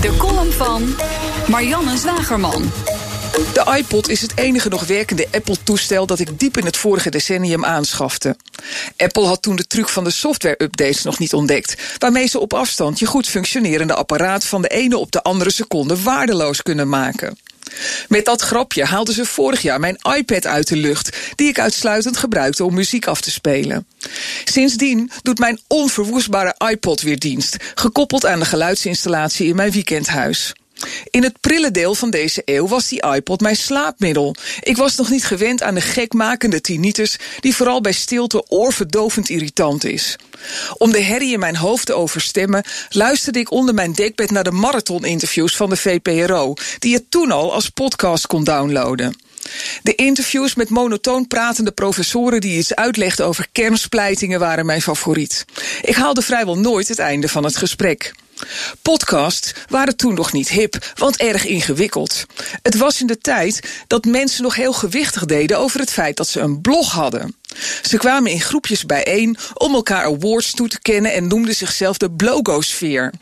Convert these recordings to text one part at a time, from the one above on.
De column van Marianne Zwagerman. De iPod is het enige nog werkende Apple-toestel dat ik diep in het vorige decennium aanschafte. Apple had toen de truc van de software-updates nog niet ontdekt, waarmee ze op afstand je goed functionerende apparaat van de ene op de andere seconde waardeloos kunnen maken. Met dat grapje haalden ze vorig jaar mijn iPad uit de lucht, die ik uitsluitend gebruikte om muziek af te spelen. Sindsdien doet mijn onverwoestbare iPod weer dienst, gekoppeld aan de geluidsinstallatie in mijn weekendhuis. In het prille deel van deze eeuw was die iPod mijn slaapmiddel. Ik was nog niet gewend aan de gekmakende tinnitus, die vooral bij stilte oorverdovend irritant is. Om de herrie in mijn hoofd te overstemmen, luisterde ik onder mijn dekbed naar de marathon-interviews van de VPRO, die je toen al als podcast kon downloaden. De interviews met monotoon pratende professoren die iets uitlegden over kernspleitingen waren mijn favoriet. Ik haalde vrijwel nooit het einde van het gesprek. Podcasts waren toen nog niet hip, want erg ingewikkeld. Het was in de tijd dat mensen nog heel gewichtig deden over het feit dat ze een blog hadden. Ze kwamen in groepjes bijeen om elkaar awards toe te kennen en noemden zichzelf de blogosfeer.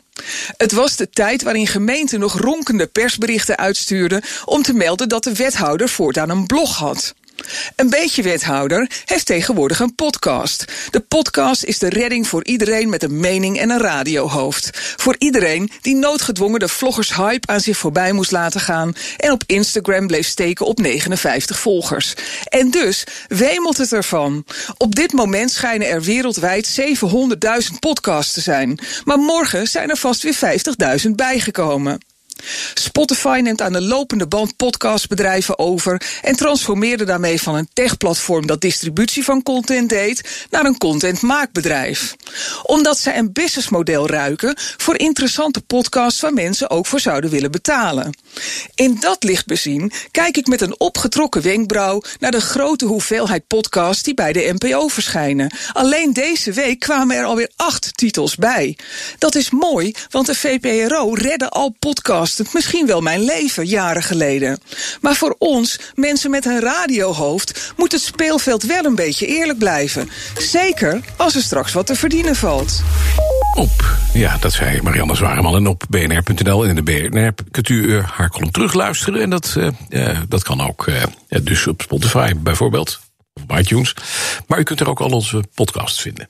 Het was de tijd waarin gemeenten nog ronkende persberichten uitstuurden om te melden dat de wethouder voortaan een blog had. Een beetje wethouder heeft tegenwoordig een podcast. De podcast is de redding voor iedereen met een mening en een radiohoofd. Voor iedereen die noodgedwongen de vloggershype aan zich voorbij moest laten gaan en op Instagram bleef steken op 59 volgers. En dus wemelt het ervan. Op dit moment schijnen er wereldwijd 700.000 podcasts te zijn. Maar morgen zijn er vast weer 50.000 bijgekomen. Spotify neemt aan de lopende band podcastbedrijven over en transformeerde daarmee van een techplatform dat distributie van content deed naar een contentmaakbedrijf. Omdat zij een businessmodel ruiken voor interessante podcasts waar mensen ook voor zouden willen betalen. In dat licht bezien kijk ik met een opgetrokken wenkbrauw naar de grote hoeveelheid podcasts die bij de NPO verschijnen. Alleen deze week kwamen er alweer acht titels bij. Dat is mooi, want de VPRO redde al podcasts misschien wel mijn leven jaren geleden. Maar voor ons, mensen met een radiohoofd, moet het speelveld wel een beetje eerlijk blijven. Zeker als er straks wat te verdienen valt. Op, ja, dat zei Marianne Zwareman. En op bnr.nl en in de BNR kunt u haar column terugluisteren. En dat, uh, uh, dat kan ook dus op Spotify bijvoorbeeld, of iTunes. Maar u kunt er ook al onze podcasts vinden.